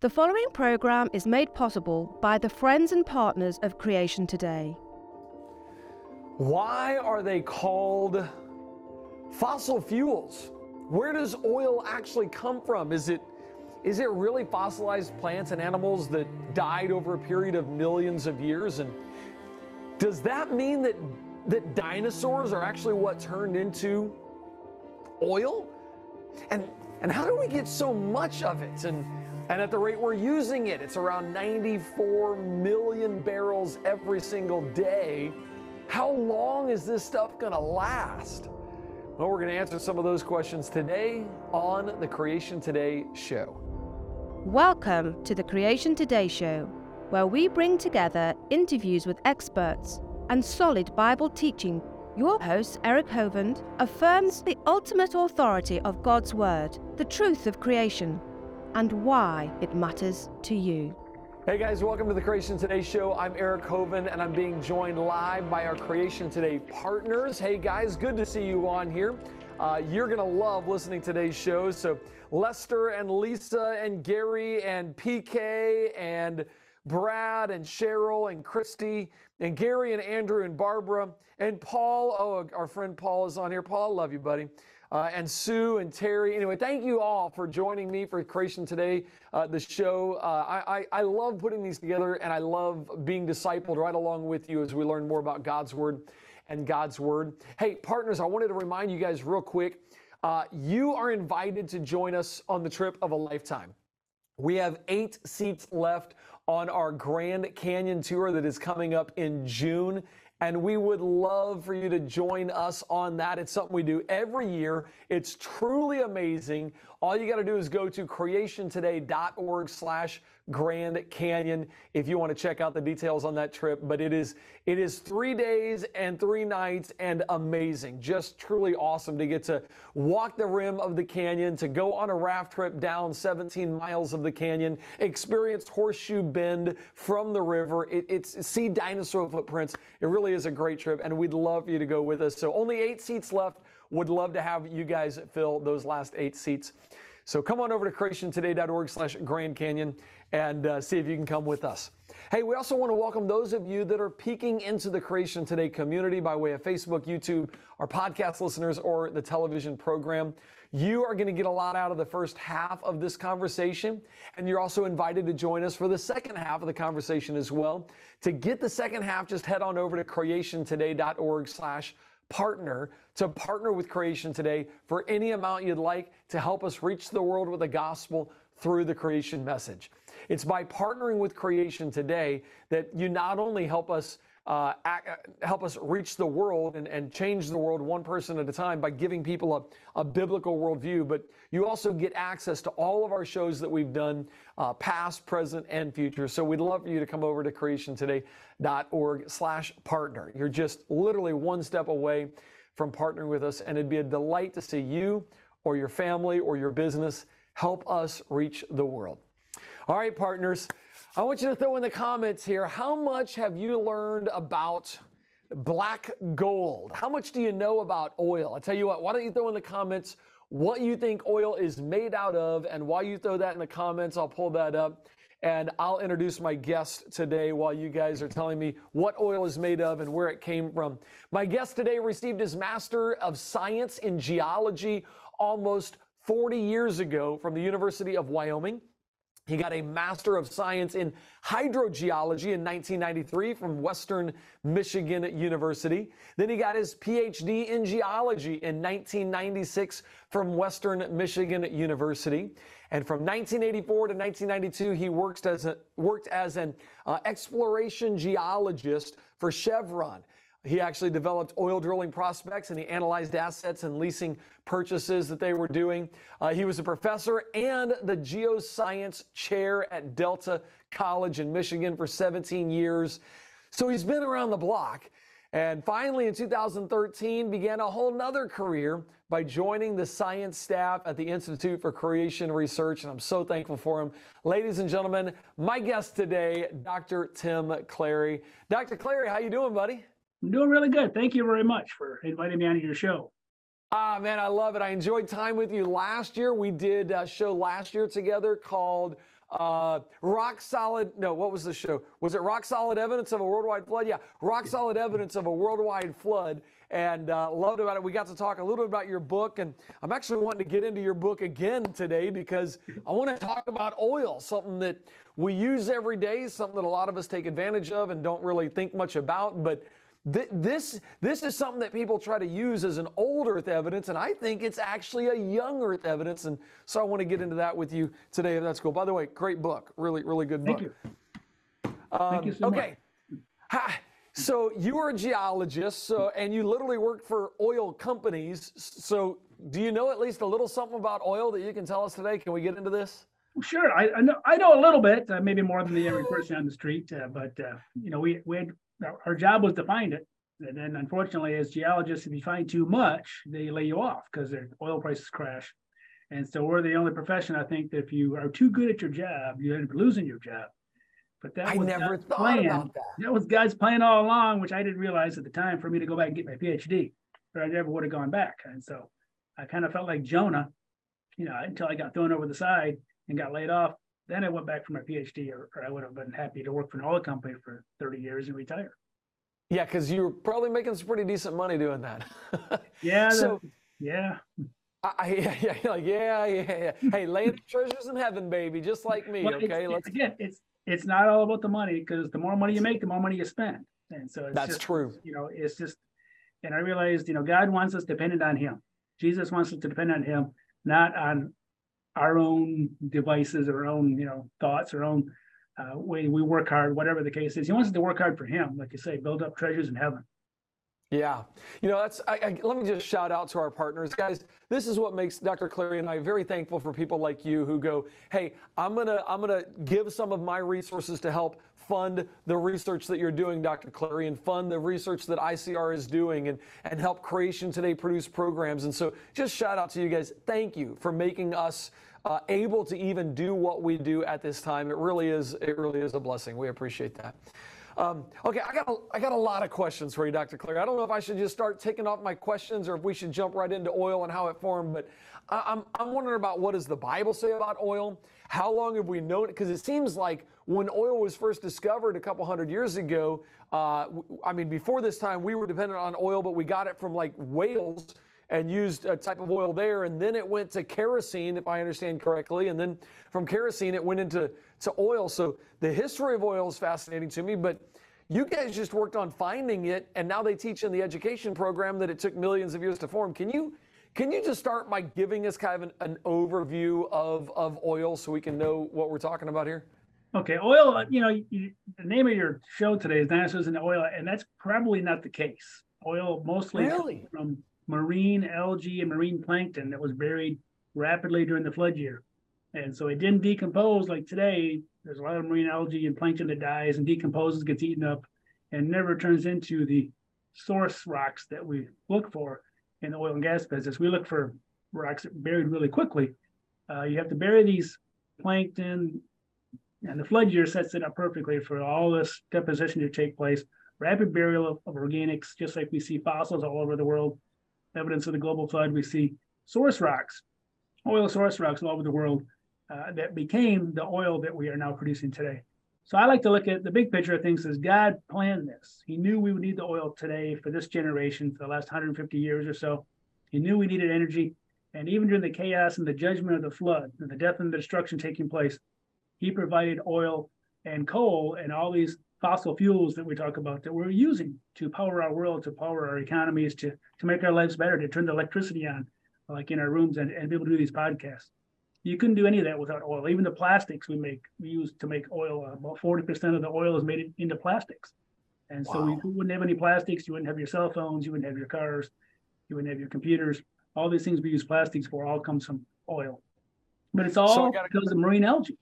The following program is made possible by the friends and partners of Creation Today. Why are they called fossil fuels? Where does oil actually come from? Is it is it really fossilized plants and animals that died over a period of millions of years? And does that mean that that dinosaurs are actually what turned into oil? And and how do we get so much of it? And and at the rate we're using it, it's around 94 million barrels every single day. How long is this stuff going to last? Well, we're going to answer some of those questions today on the Creation Today show. Welcome to the Creation Today show, where we bring together interviews with experts and solid Bible teaching. Your host, Eric Hovind, affirms the ultimate authority of God's Word, the truth of creation, and why it matters to you. Hey guys, welcome to the Creation Today show. I'm Eric Hovind and I'm being joined live by our Creation Today partners. Hey guys, good to see you on here. Uh, you're going to love listening to today's show. So, Lester and Lisa and Gary and PK and Brad and Cheryl and Christy and Gary and Andrew and Barbara and Paul. Oh, our friend Paul is on here. Paul, I love you, buddy uh, and Sue and Terry. Anyway, thank you all for joining me for Creation Today, uh, the show. Uh, I, I, I, love putting these together and I love being discipled right along with you as we learn more about God's Word and God's Word. Hey, partners, I wanted to remind you guys real quick uh, you are invited to join us on the trip of a lifetime. We have eight seats left on our Grand Canyon tour that is coming up in June and we would love for you to join us on that. It's something we do every year. It's truly amazing. All you got to do is go to creationtoday.org slash Grand Canyon if you want to check out the details on that trip. But it is it is three days and three nights and amazing. Just truly awesome to get to walk the rim of the canyon, to go on a raft trip down 17 miles of the canyon, experience Horseshoe Bend from the river. It, it's see dinosaur footprints. It really is a great trip, and we'd love for you to go with us. So only eight seats left. Would love to have you guys fill those last eight seats. So come on over to creationtoday.org slash Grand Canyon and uh, see if you can come with us. Hey, we also want to welcome those of you that are peeking into the Creation Today community by way of Facebook, YouTube, our podcast listeners, or the television program. You are going to get a lot out of the first half of this conversation, and you're also invited to join us for the second half of the conversation as well. To get the second half, just head on over to creationtoday.org slash partner to partner with Creation Today for any amount you'd like to help us reach the world with the gospel through the creation message. It's by partnering with Creation Today that you not only help us uh, act, help us reach the world and, and, change the world one person at a time by giving people a, a, biblical worldview, but you also get access to all of our shows that we've done, uh, past, present, and future. So we'd love for you to come over to creationtoday.org slash partner. You're just literally one step away from partnering with us, and it'd be a delight to see you or your family or your business help us reach the world. All right, partners. I want you to throw in the comments here how much have you learned about black gold? How much do you know about oil? I tell you what, why don't you throw in the comments what you think oil is made out of, and while you throw that in the comments, I'll pull that up and I'll introduce my guest today while you guys are telling me what oil is made of and where it came from. My guest today received his Master of Science in Geology almost 40 years ago from the University of Wyoming. He got a Master of Science in Hydrogeology in 1993 from Western Michigan University. Then he got his PhD in Geology in 1996 from Western Michigan University. And from 1984 to 1992, he worked as, a, worked as an uh, exploration geologist for Chevron. He actually developed oil drilling prospects and he analyzed assets and leasing purchases that they were doing. Uh, he was a professor and the geoscience chair at Delta College in Michigan for 17 years. So he's been around the block. And finally, in 2013, began a whole nother career by joining the science staff at the Institute for Creation Research. And I'm so thankful for him. Ladies and gentlemen, my guest today, Dr. Tim Clarey. Dr. Clarey, how you doing, buddy? I'm doing really good. Thank you very much for inviting me on your show. Ah, man, I love it. I enjoyed time with you last year. We did a show last year together called uh, Rock Solid. No, what was the show? Was it Rock Solid Evidence of a Worldwide Flood? Yeah, Rock Solid Evidence of a Worldwide Flood. And uh, loved about it. We got to talk a little bit about your book, and I'm actually wanting to get into your book again today because I want to talk about oil, something that we use every day, something that a lot of us take advantage of and don't really think much about. But this, this is something that people try to use as an old Earth evidence, and I think it's actually a young Earth evidence. And so I want to get into that with you today, if that's cool. By the way, great book. Really, really good book. Thank you. Um, Thank you so okay. much. So you are a geologist, so, and you literally work for oil companies. So do you know at least a little something about oil that you can tell us today? Can we get into this? Sure, I, I know I know a little bit, uh, maybe more than the average person on the street. Uh, but uh, you know, we we had our job was to find it. And then unfortunately, as geologists, if you find too much, they lay you off because their oil prices crash. And so we're the only profession, I think, that if you are too good at your job, you end up losing your job. But that I was never God's thought plan. about that. That was God's plan all along, which I didn't realize at the time for me to go back and get my PhD, or I never would have gone back. And so I kind of felt like Jonah, you know, until I got thrown over the side and got laid off. Then I went back for my PhD, or, or I would have been happy to work for an oil company for 30 years and retire. Yeah, because you were probably making some pretty decent money doing that. yeah. So, yeah. I, yeah, yeah, like yeah, yeah, yeah. Hey, laying treasures in heaven, baby, just like me. Well, okay, it's, let's again. It's it's not all about the money because the more money you make, the more money you spend, and so that's just, true. You know, it's just, and I realized, you know, God wants us dependent on Him. Jesus wants us to depend on Him, not on our own devices, our own, you know, thoughts, our own uh, we, we work hard, whatever the case is. He wants us to work hard for him, like you say, build up treasures in heaven. Yeah, you know that's. I, I, let me just shout out to our partners, guys. This is what makes Dr. Clarey and I very thankful for people like you who go, "Hey, I'm gonna I'm gonna give some of my resources to help fund the research that you're doing, Dr. Clarey, and fund the research that ICR is doing, and and help Creation Today produce programs." And so, just shout out to you guys. Thank you for making us uh, able to even do what we do at this time. It really is, it really is a blessing. We appreciate that. Um, okay, I got, a, I got a lot of questions for you, Dr. Clarey. I don't know if I should just start taking off my questions or if we should jump right into oil and how it formed, but I, I'm, I'm wondering about what does the Bible say about oil? How long have we known it? Because it seems like when oil was first discovered a couple hundred years ago, uh, I mean, before this time, we were dependent on oil, but we got it from like whales and used a type of oil there. And then it went to kerosene, if I understand correctly. And then from kerosene, it went into to oil. So the history of oil is fascinating to me. But you guys just worked on finding it, and now they teach in the education program that it took millions of years to form. Can you can you just start by giving us kind of an, an overview of, of oil so we can know what we're talking about here? Okay, oil, you know, you, the name of your show today is Dinosaurs and Oil, and that's probably not the case. Oil mostly really? from marine algae and marine plankton that was buried rapidly during the flood year. And so it didn't decompose like today. There's a lot of marine algae and plankton that dies and decomposes, gets eaten up, and never turns into the source rocks that we look for in the oil and gas business. We look for rocks buried really quickly. Uh, you have to bury these plankton, and the flood year sets it up perfectly for all this deposition to take place. Rapid burial of, of organics, just like we see fossils all over the world evidence of the global flood, we see source rocks, oil source rocks all over the world uh, that became the oil that we are now producing today. So I like to look at the big picture of things as God planned this. He knew we would need the oil today for this generation for the last 150 years or so. He knew we needed energy. And even during the chaos and the judgment of the flood and the death and the destruction taking place, he provided oil and coal and all these fossil fuels that we talk about that we're using to power our world, to power our economies, to, to make our lives better, to turn the electricity on, like in our rooms, and, and be able to do these podcasts. You couldn't do any of that without oil. Even the plastics we make, we use to make oil, uh, about 40% of the oil is made into plastics. And wow. so we wouldn't have any plastics, you wouldn't have your cell phones, you wouldn't have your cars, you wouldn't have your computers. All these things we use plastics for all comes from oil. But it's all so gotta, because of marine algae.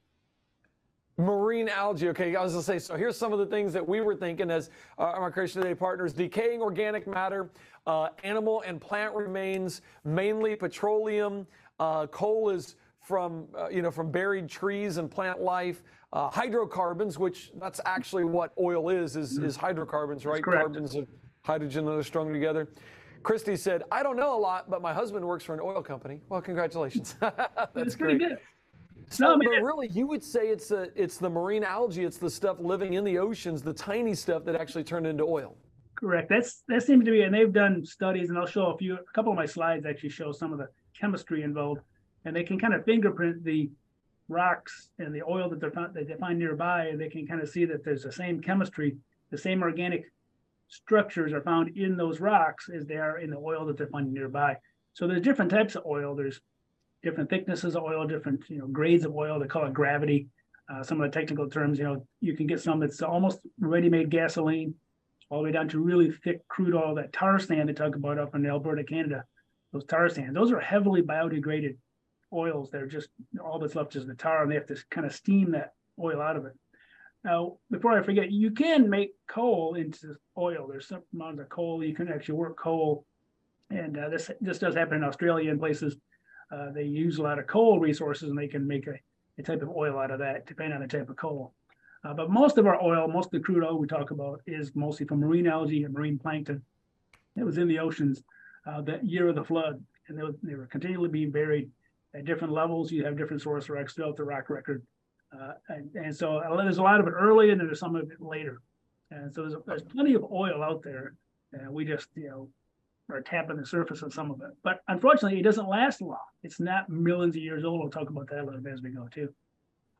Marine algae. Okay, I was gonna say. So here's some of the things that we were thinking as uh, our Creation Today partners: decaying organic matter, uh, animal and plant remains, mainly petroleum. Uh, coal is from uh, you know from buried trees and plant life. Uh, hydrocarbons, which that's actually what oil is, is, mm-hmm. is hydrocarbons, right? Carbons of hydrogen that are strung together. Christy said, I don't know a lot, but my husband works for an oil company. Well, congratulations. That's It's great. Pretty good. So, No, I mean, but really, you would say it's the it's the marine algae, it's the stuff living in the oceans, the tiny stuff that actually turned into oil. Correct. That's that seems to be, and they've done studies, and I'll show a few. A couple of my slides actually show some of the chemistry involved, and they can kind of fingerprint the rocks and the oil that they're found, that they find nearby, and they can kind of see that there's the same chemistry, the same organic structures are found in those rocks as they are in the oil that they're finding nearby. So there's different types of oil. There's different thicknesses of oil, different you know grades of oil. They call it gravity. Uh, some of the technical terms, you know, you can get some that's almost ready-made gasoline all the way down to really thick crude oil, that tar sand they talk about up in Alberta, Canada. Those tar sands, those are heavily biodegraded oils. They're just all that's left is the tar, and they have to kind of steam that oil out of it. Now, before I forget, you can make coal into oil. There's some amount of coal you can actually work coal, and uh, this this does happen in Australia and places. Uh, they use a lot of coal resources, and they can make a, a type of oil out of that, depending on the type of coal. Uh, but most of our oil, most of the crude oil we talk about is mostly from marine algae and marine plankton that was in the oceans uh, that year of the flood. And they, were- they were continually being buried at different levels. You have different source rocks throughout the rock record. Uh, and, and so there's a lot of it early and there's some of it later. And so there's, there's plenty of oil out there. And we just, you know, are tapping the surface of some of it. But unfortunately, it doesn't last long. It's not millions of years old. We'll talk about that a little bit as we go too.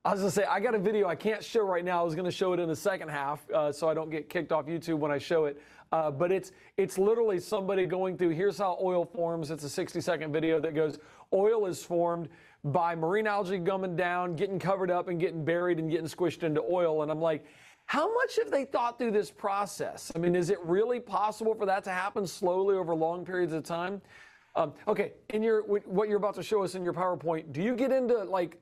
I was gonna say I got a video I can't show right now. I was gonna show it in the second half, uh, so I don't get kicked off YouTube when I show it. Uh, but it's it's literally somebody going through. Here's how oil forms. It's a 60 second video that goes. Oil is formed by marine algae gumming down, getting covered up, and getting buried and getting squished into oil. And I'm like, how much have they thought through this process? I mean, is it really possible for that to happen slowly over long periods of time? Um, okay, in your what you're about to show us in your PowerPoint, do you get into like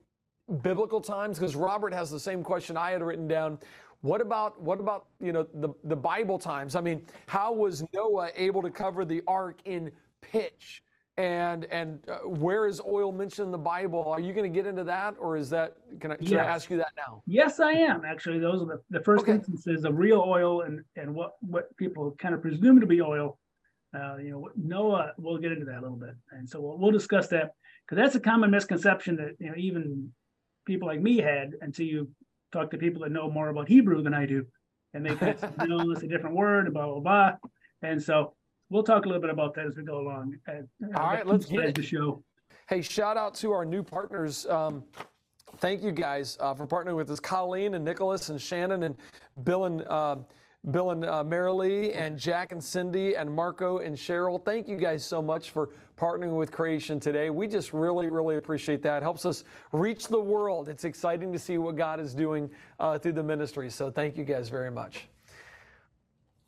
biblical times? Because Robert has the same question I had written down. What about what about you know the the Bible times? I mean, how was Noah able to cover the ark in pitch? And and uh, where is oil mentioned in the Bible? Are you going to get into that, or is that? Can I, should I ask you that now? Yes, I am. Actually, those are the, the first Okay. instances of real oil and, and what, what people kind of presume to be oil. Uh, you know, Noah, we'll get into that a little bit. And so we'll, we'll discuss that because that's a common misconception that, you know, even people like me had until you talk to people that know more about Hebrew than I do. And they think, no, it's a different word, blah, blah, blah. And so we'll talk a little bit about that as we go along. Uh, All right, let's get. The show. Hey, shout out to our new partners. Um, thank you guys uh, for partnering with us, Colleen and Nicholas and Shannon and Bill and uh, Bill and uh, Marilee and Jack and Cindy and Marco and Cheryl. Thank you guys so much for partnering with Creation today. We just really, really appreciate that. It Helps us reach the world. It's exciting to see what God is doing uh, through the ministry. So thank you guys very much.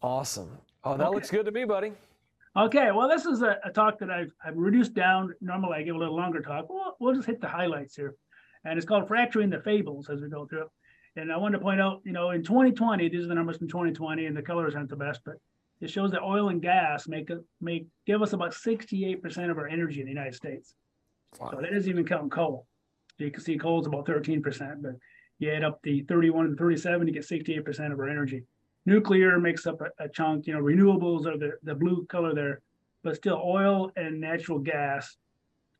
Awesome. Oh, that Okay. looks good to me, buddy. Okay, well, this is a, a talk that I've, I've reduced down. Normally, I give a little longer talk. We'll, we'll just hit the highlights here. And it's called Fracturing the Fables as we go through it. And I wanted to point out, you know, in 2020, these are the numbers from 2020, and the colors aren't the best, but it shows that oil and gas make a, make give us about 68% of our energy in the United States. Wow. So that isn't even counting coal. So you can see coal is about 13%, but you add up the 31 and 37, you get 68% of our energy. Nuclear makes up a, a chunk, you know, renewables are the, the blue color there, but still oil and natural gas,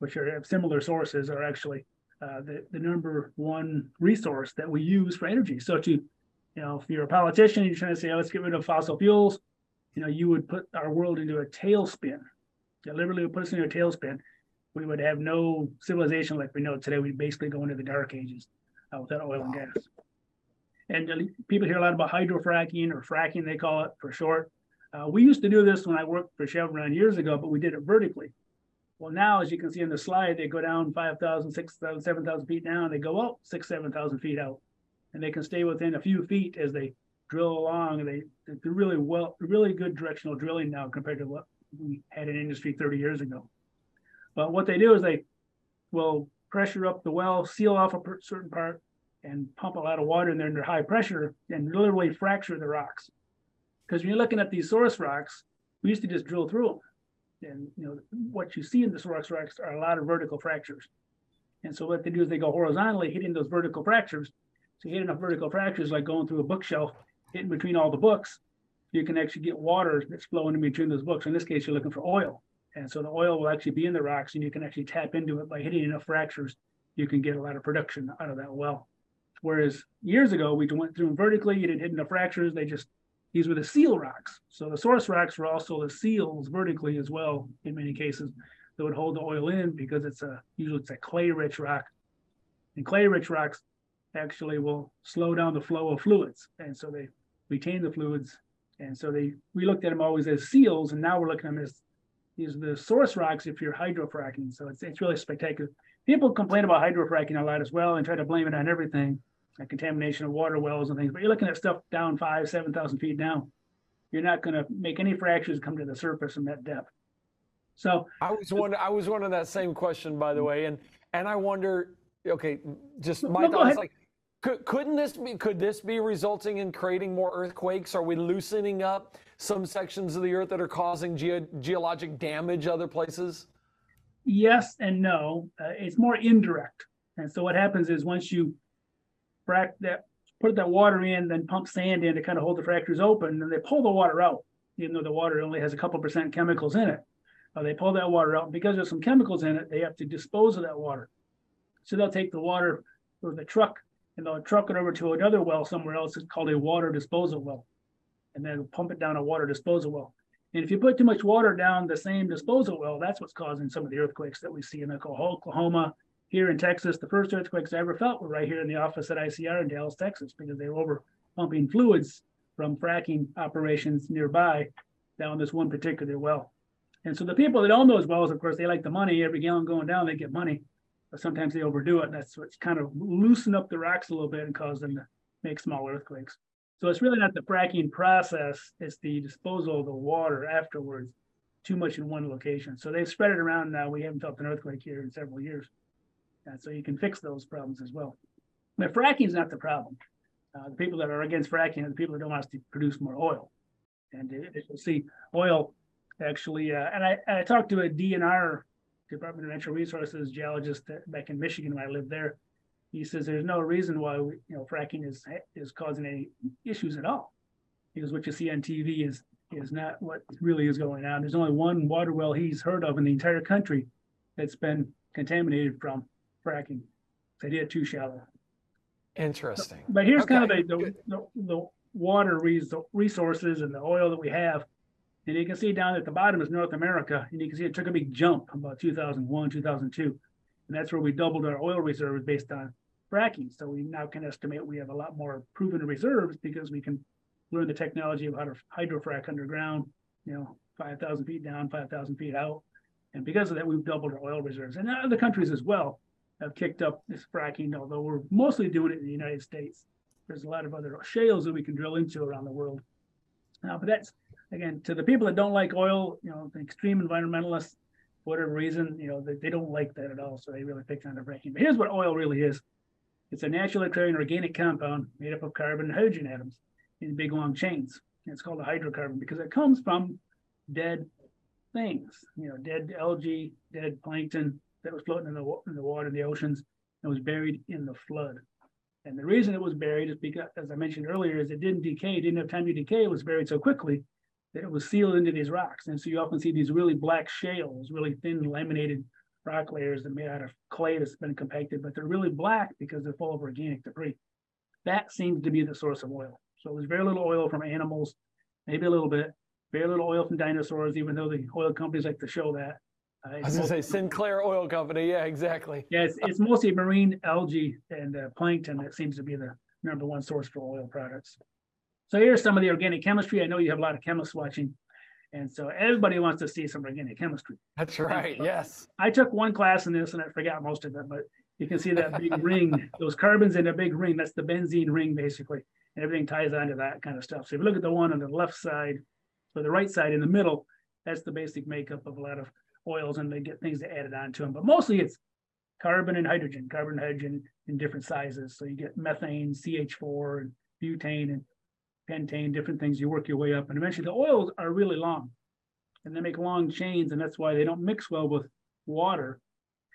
which are similar sources, are actually uh, the, the number one resource that we use for energy. So to, you know, if you're a politician, you're trying to say, oh, let's get rid of fossil fuels, you know, you would put our world into a tailspin. You literally would put us into a tailspin. We would have no civilization like we know today. We'd basically go into the dark ages uh, without oil and gas. And people hear a lot about hydrofracking or fracking, they call it for short. Uh, we used to do this when I worked for Chevron years ago, but we did it vertically. Well, now, as you can see in the slide, they go down 5,000, 6,000, 7,000 feet down. They go up six, 7,000 feet out. And they can stay within a few feet as they drill along. They, they're really well, really good directional drilling now compared to what we had in industry 30 years ago. But what they do is they will pressure up the well, seal off a certain part, and pump a lot of water in there under high pressure and literally fracture the rocks. Because when you're looking at these source rocks, we used to just drill through them. And you know what you see in the source rocks are a lot of vertical fractures. And so what they do is they go horizontally, hitting those vertical fractures. So you hit enough vertical fractures, like going through a bookshelf, hitting between all the books, you can actually get water that's flowing in between those books. In this case, you're looking for oil. And so the oil will actually be in the rocks and you can actually tap into it by hitting enough fractures. You can get a lot of production out of that well. Whereas years ago, we went through them vertically, you didn't hit enough fractures. They just, these were the seal rocks. So the source rocks were also the seals vertically as well, in many cases, that would hold the oil in because it's a, usually it's a clay rich rock. And clay rich rocks actually will slow down the flow of fluids. And so they retain the fluids. And so they, we looked at them always as seals, and now we're looking at them as these are the source rocks if you're hydrofracking. So it's, it's really spectacular. People complain about hydrofracking a lot as well and try to blame it on everything, like contamination of water wells and things. But you're looking at stuff down five, 7,000 feet down. You're not going to make any fractures come to the surface from that depth. So I was wondering, I was wondering that same question, by the way, and and I wonder, okay, just my No, thoughts like. Could, couldn't this be? Could this be resulting in creating more earthquakes? Are we loosening up some sections of the earth that are causing geo, geologic damage other places? Yes and no. Uh, it's more indirect. And so what happens is once you that, put that water in, then pump sand in to kind of hold the fractures open, and they pull the water out, even though the water only has a couple percent chemicals in it. Uh, they pull that water out. Because there's some chemicals in it, they have to dispose of that water. So they'll take the water with the truck and they'll truck it over to another well somewhere else. It's called a water disposal well. And then pump it down a water disposal well. And if you put too much water down the same disposal well, that's what's causing some of the earthquakes that we see in Oklahoma, here in Texas. The first earthquakes I ever felt were right here in the office at ICR in Dallas, Texas, because they were over pumping fluids from fracking operations nearby down this one particular well. And so the people that own those wells, of course, they like the money. Every gallon going down, they get money. But sometimes they overdo it. And that's what's kind of loosen up the rocks a little bit and cause them to make small earthquakes. So it's really not the fracking process, it's the disposal of the water afterwards, too much in one location. So they've spread it around now. We haven't felt an earthquake here in several years. And so you can fix those problems as well. But fracking is not the problem. Uh, the people that are against fracking are the people that don't want us to produce more oil. And uh, if you see oil actually, uh, and I, and I talked to a DNR, Department of Natural Resources geologist back in Michigan when I lived there. He says there's no reason why we, you know fracking is is causing any issues at all, because what you see on TV is is not what really is going on. There's only one water well he's heard of in the entire country that's been contaminated from fracking. They did it too shallow. Interesting. But here's kind of Okay, the, the, the, the water res- resources and the oil that we have. And you can see down at the bottom is North America, and you can see it took a big jump about 2001, 2002. And that's where we doubled our oil reserves based on fracking. So we now can estimate we have a lot more proven reserves because we can learn the technology of how to hydrofrack underground, you know, 5,000 feet down, 5,000 feet out. And because of that, we've doubled our oil reserves. And other countries as well have kicked up this fracking, although we're mostly doing it in the United States. There's a lot of other shales that we can drill into around the world. Uh, but that's again to the people that don't like oil, you know, the extreme environmentalists, whatever reason, you know, they, they don't like that at all. So they really pick on the fracking. But here's what oil really is. It's a naturally occurring organic compound made up of carbon and hydrogen atoms in big long chains. And it's called a hydrocarbon because it comes from dead things, you know, dead algae, dead plankton that was floating in the, in the water in the oceans and was buried in the flood. And the reason it was buried is because, as I mentioned earlier, is it didn't decay, it didn't have time to decay, it was buried so quickly that it was sealed into these rocks. And so you often see these really black shales, really thin laminated rock layers that are made out of clay that's been compacted, but they're really black because they're full of organic debris. That seems to be the source of oil. So there's very little oil from animals, maybe a little bit, very little oil from dinosaurs, even though the oil companies like to show that. Uh, I was gonna say Sinclair Oil Company. Yeah, exactly. yeah, it's, it's mostly marine algae and uh, plankton that seems to be the number one source for oil products. So here's some of the organic chemistry. I know you have a lot of chemists watching. And so everybody wants to see some organic chemistry. That's right. Yes. I took one class in this and I forgot most of it, but you can see that big ring, those carbons in a big ring, that's the benzene ring basically. And everything ties onto that kind of stuff. So if you look at the one on the left side, or the right side in the middle, that's the basic makeup of a lot of oils and they get things added onto them. But mostly it's carbon and hydrogen, carbon and hydrogen in different sizes. So you get methane, CH4, and butane and pentane, different things. You work your way up. And eventually the oils are really long and they make long chains. And that's why they don't mix well with water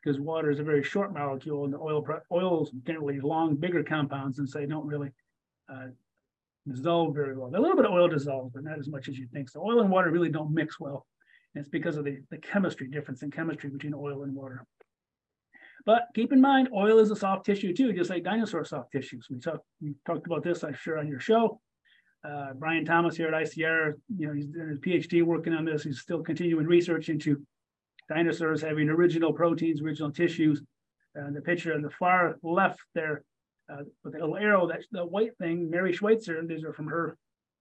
because water is a very short molecule and the oil oils generally long, bigger compounds. And so they don't really uh, dissolve very well. A little bit of oil dissolves, but not as much as you think. So oil and water really don't mix well. It's because of the, the chemistry difference in chemistry between oil and water. But keep in mind, oil is a soft tissue too, just like dinosaur soft tissues. We talked we talked about this, I'm sure, on your show. Uh, Brian Thomas here at ICR, you know, he's doing his PhD working on this. He's still continuing research into dinosaurs having original proteins, original tissues. And the picture on the far left there, uh, with the little arrow, that's the white thing, Mary Schweitzer, these are from her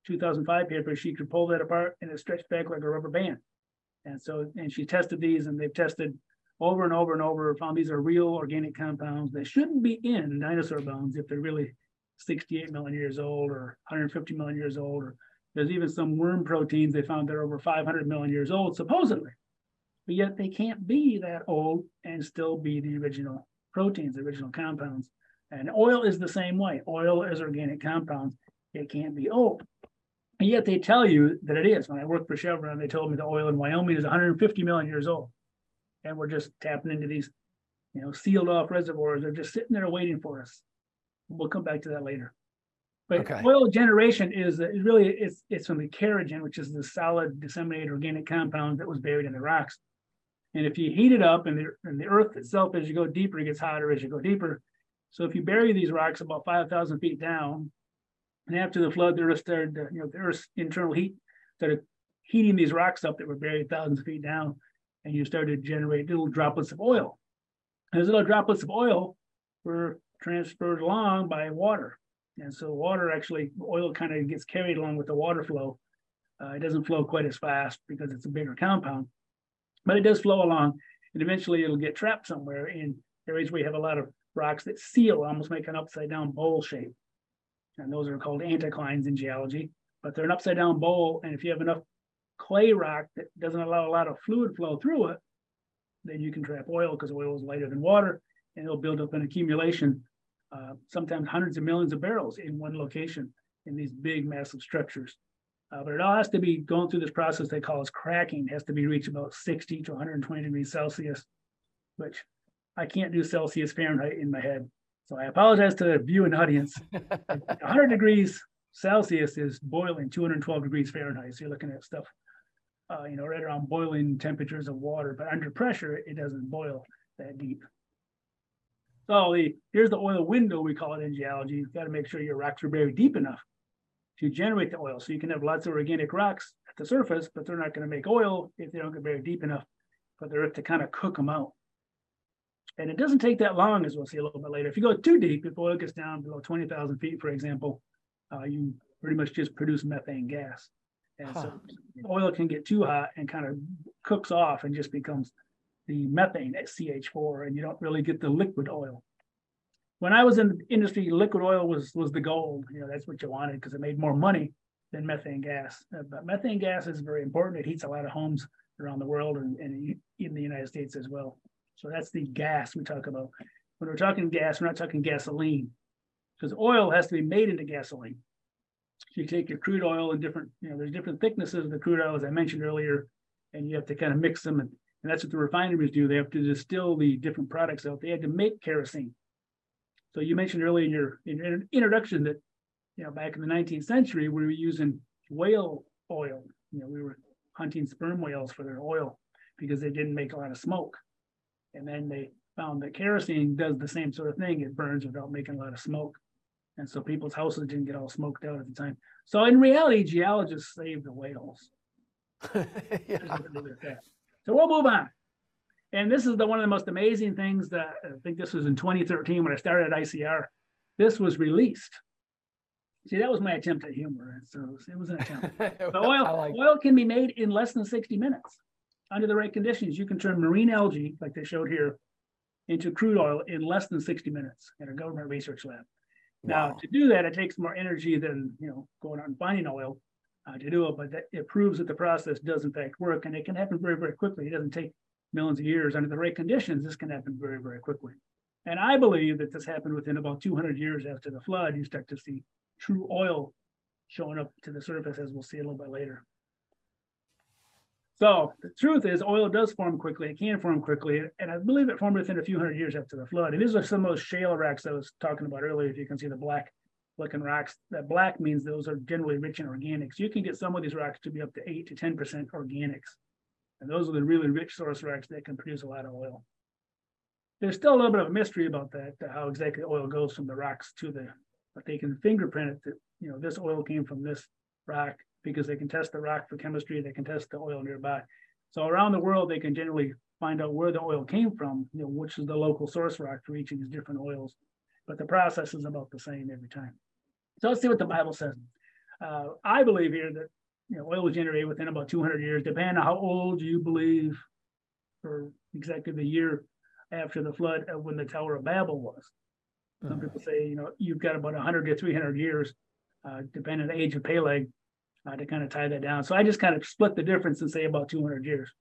2005 paper. She could pull that apart and it stretched back like a rubber band. And so, and she tested these and they've tested over and over and over, found these are real organic compounds that shouldn't be in dinosaur bones if they're really 68 million years old or 150 million years old. Or there's even some worm proteins they found that are over 500 million years old, supposedly. But yet they can't be that old and still be the original proteins, the original compounds. And oil is the same way. Oil is organic compounds. It can't be old. And yet they tell you that it is. When I worked for Chevron, they told me the oil in Wyoming is 150 million years old and we're just tapping into these, you know, sealed off reservoirs. They're just sitting there waiting for us. We'll come back to that later. But okay. oil generation is, is really it's it's from the kerogen, which is the solid disseminated organic compound that was buried in the rocks. And if you heat it up, and the, and the earth itself, as you go deeper, it gets hotter as you go deeper. So if you bury these rocks about 5,000 feet down, and after the flood, the earth started, you know, the earth's internal heat started heating these rocks up that were buried thousands of feet down and you started to generate little droplets of oil. And those little droplets of oil were transferred along by water. And so water actually, oil kind of gets carried along with the water flow. Uh, it doesn't flow quite as fast because it's a bigger compound, but it does flow along. And eventually it'll get trapped somewhere in areas where you have a lot of rocks that seal, almost make an upside down bowl shape. And those are called anticlines in geology, but they're an upside down bowl. And if you have enough clay rock that doesn't allow a lot of fluid flow through it, then you can trap oil because oil is lighter than water and it'll build up an accumulation, uh, sometimes hundreds of millions of barrels in one location in these big, massive structures. Uh, but it all has to be going through this process they call as cracking, it has to be reached about 60 to 120 degrees Celsius, which I can't do Celsius Fahrenheit in my head. So I apologize to the viewing audience. 100 degrees Celsius is boiling 212 degrees Fahrenheit. So you're looking at stuff uh, you know, right around boiling temperatures of water, but under pressure, it doesn't boil that deep. So the, here's the oil window, we call it in geology. You've got to make sure your rocks are buried deep enough to generate the oil. So you can have lots of organic rocks at the surface, but they're not going to make oil if they don't get buried deep enough for the earth to kind of cook them out. And it doesn't take that long, as we'll see a little bit later. If you go too deep, if oil gets down below 20,000 feet, for example, uh, you pretty much just produce methane gas. And huh. so oil can get too hot and kind of cooks off and just becomes the methane at CH4, and you don't really get the liquid oil. When I was in the industry, liquid oil was was the gold. You know, that's what you wanted because it made more money than methane gas. Uh, but methane gas is very important. It heats a lot of homes around the world and, and in the United States as well. So that's the gas we talk about. When we're talking gas, we're not talking gasoline because oil has to be made into gasoline So you take your crude oil and different, you know, there's different thicknesses of the crude oil, as I mentioned earlier, and you have to kind of mix them. And, and that's what the refineries do. They have to distill the different products out. They had to make kerosene. So you mentioned earlier in your, in your introduction that, you know, back in the 19th century, we were using whale oil. You know, we were hunting sperm whales for their oil because they didn't make a lot of smoke. And then they found that kerosene does the same sort of thing. It burns without making a lot of smoke. And so people's houses didn't get all smoked out at the time. So in reality, geologists saved the whales. yeah. So we'll move on. And this is the one of the most amazing things that I think this was in 2013 when I started at ICR. This was released. See, that was my attempt at humor. So it was an attempt. But oil, like oil can be made in less than 60 minutes under the right conditions. You can turn marine algae, like they showed here, into crude oil in less than 60 minutes in a government research lab. Now, wow. to do that, it takes more energy than you know going out and finding oil uh, to do it, but that, it proves that the process does in fact work, and it can happen very, very quickly. It doesn't take millions of years under the right conditions. This can happen very, very quickly. And I believe that this happened within about 200 years after the flood. You start to see true oil showing up to the surface, as we'll see a little bit later. So the truth is, oil does form quickly. It can form quickly, and I believe it formed within a few hundred years after the flood. And these are some of those shale rocks I was talking about earlier. If you can see the black looking rocks. That black means those are generally rich in organics. You can get some of these rocks to be up to eight to ten percent organics. And those are the really rich source rocks that can produce a lot of oil. There's still a little bit of a mystery about that, how exactly oil goes from the rocks to the, but they can fingerprint it that, you know, this oil came from this rock because they can test the rock for chemistry, they can test the oil nearby. So around the world, they can generally find out where the oil came from, you know, which is the local source rock for each of these different oils. But the process is about the same every time. So let's see what the Bible says. Uh, I believe here that you know oil was generated within about 200 years, depending on how old you believe, or exactly the year after the flood of when the Tower of Babel was. Some Mhm. people say you know you've got about 100 to 300 years, uh, depending on the age of Peleg, uh, to kind of tie that down. So I just kind of split the difference and say about 200 years.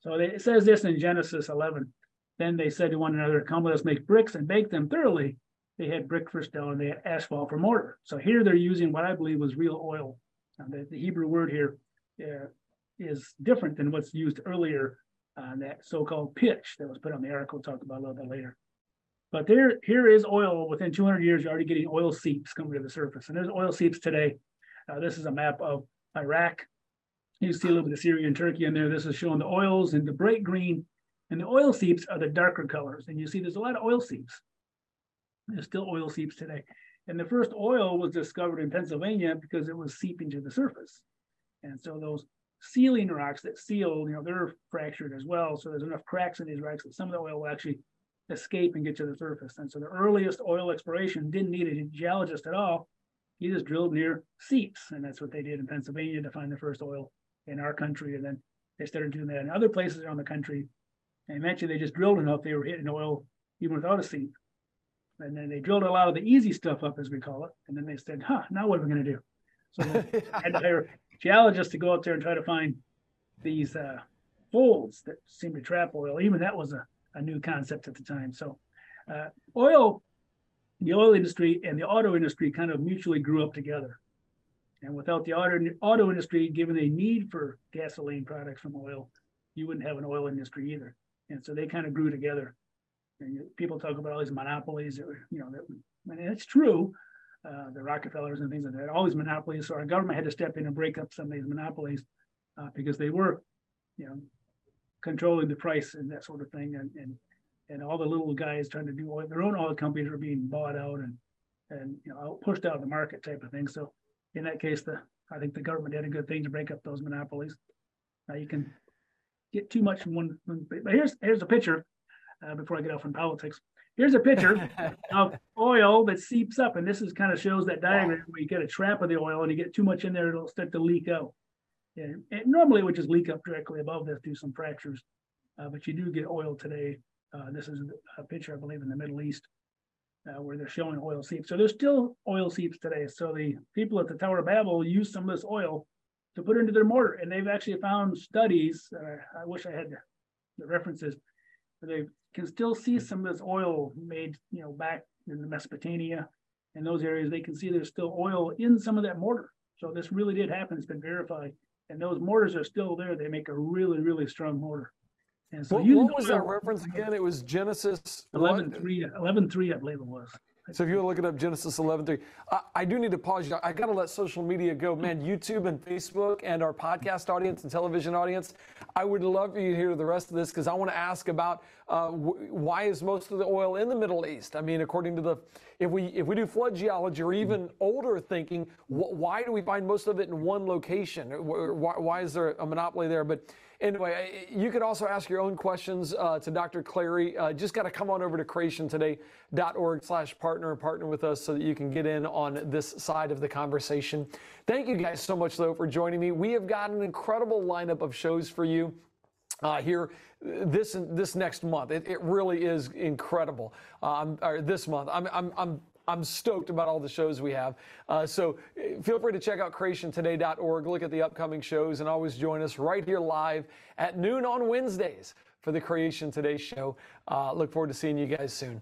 So they, it says this in Genesis 11. Then they said to one another, "Come, let us make bricks and bake them thoroughly." They had brick for stone, they had asphalt for mortar. So here they're using what I believe was real oil. The, the Hebrew word here uh, is different than what's used earlier on that so-called pitch that was put on the ark. We'll talk about a little bit later. But there, here is oil. Within 200 years, you're already getting oil seeps coming to the surface, and there's oil seeps today. Uh, this is a map of Iraq. You see a little bit of Syria and Turkey in there. This is showing the oils in the bright green, and the oil seeps are the darker colors. And you see there's a lot of oil seeps. There's still oil seeps today. And the first oil was discovered in Pennsylvania because it was seeping to the surface. And so those sealing rocks that seal, you know, they're fractured as well. So there's enough cracks in these rocks that some of the oil will actually escape and get to the surface. And so the earliest oil exploration didn't need a geologist at all. He just drilled near seeps. And that's what they did in Pennsylvania to find the first oil in our country. And then they started doing that in other places around the country. And eventually they just drilled enough, they were hitting oil even without a seep. And then they drilled a lot of the easy stuff up, as we call it. And then they said, huh, now what are we going to do? So they had to hire geologists to go out there and try to find these uh, folds that seem to trap oil. Even that was a, a new concept at the time. So uh, oil, the oil industry and the auto industry kind of mutually grew up together. And without the auto, auto industry, given a need for gasoline products from oil, you wouldn't have an oil industry either. And so they kind of grew together. People talk about all these monopolies, were, you know, that, and it's true. Uh, the Rockefellers and things like that, all these monopolies. So our government had to step in and break up some of these monopolies uh, because they were, you know, controlling the price and that sort of thing. And, and, and all the little guys trying to do oil, their own oil companies were being bought out and, and, you know, pushed out of the market type of thing. So in that case, the, I think the government did a good thing to break up those monopolies. Now you can get too much from one- but here's, here's a picture, uh, before I get off on politics. Here's a picture of oil that seeps up, and this is kind of shows that diagram where you get a trap of the oil and you get too much in there, it'll start to leak out. And, and normally it would just leak up directly above this through some fractures, uh, but you do get oil today. Uh, this is a picture, I believe, in the Middle East, uh, where they're showing oil seeps. So there's still oil seeps today. So the people at the Tower of Babel use some of this oil to put into their mortar, and they've actually found studies. I wish I had the, references. But they can still see some of this oil made, you know, back in the Mesopotamia and those areas. They can see there's still oil in some of that mortar. So this really did happen. It's been verified, and those mortars are still there. They make a really, really strong mortar. And so What, what was that reference again? It was Genesis. what? 11 3, 11 3, I believe it was. So if you want to look it up, Genesis 11:3. I, I do need to pause you. I got to let social media go, man. YouTube and Facebook and our podcast audience and television audience. I would love for you to hear the rest of this because I want to ask about uh, wh- why is most of the oil in the Middle East? I mean, according to the, if we if we do flood geology or even older thinking, wh- why do we find most of it in one location? Wh- Why, why is there a monopoly there? But Anyway, you could also ask your own questions uh, to Dr. Clarey. Uh, just got to come on over to creationtoday.org slash partner and partner with us so that you can get in on this side of the conversation. Thank you guys so much, though, for joining me. We have got an incredible lineup of shows for you uh, here uh, this this next month. It, it really is incredible. Um, or this month, I'm I'm I'm. I'm stoked about all the shows we have. Uh, so uh, feel free to check out creationtoday.org, look at the upcoming shows, and always join us right here live at noon on Wednesdays for the Creation Today show. Uh, look forward to seeing you guys soon.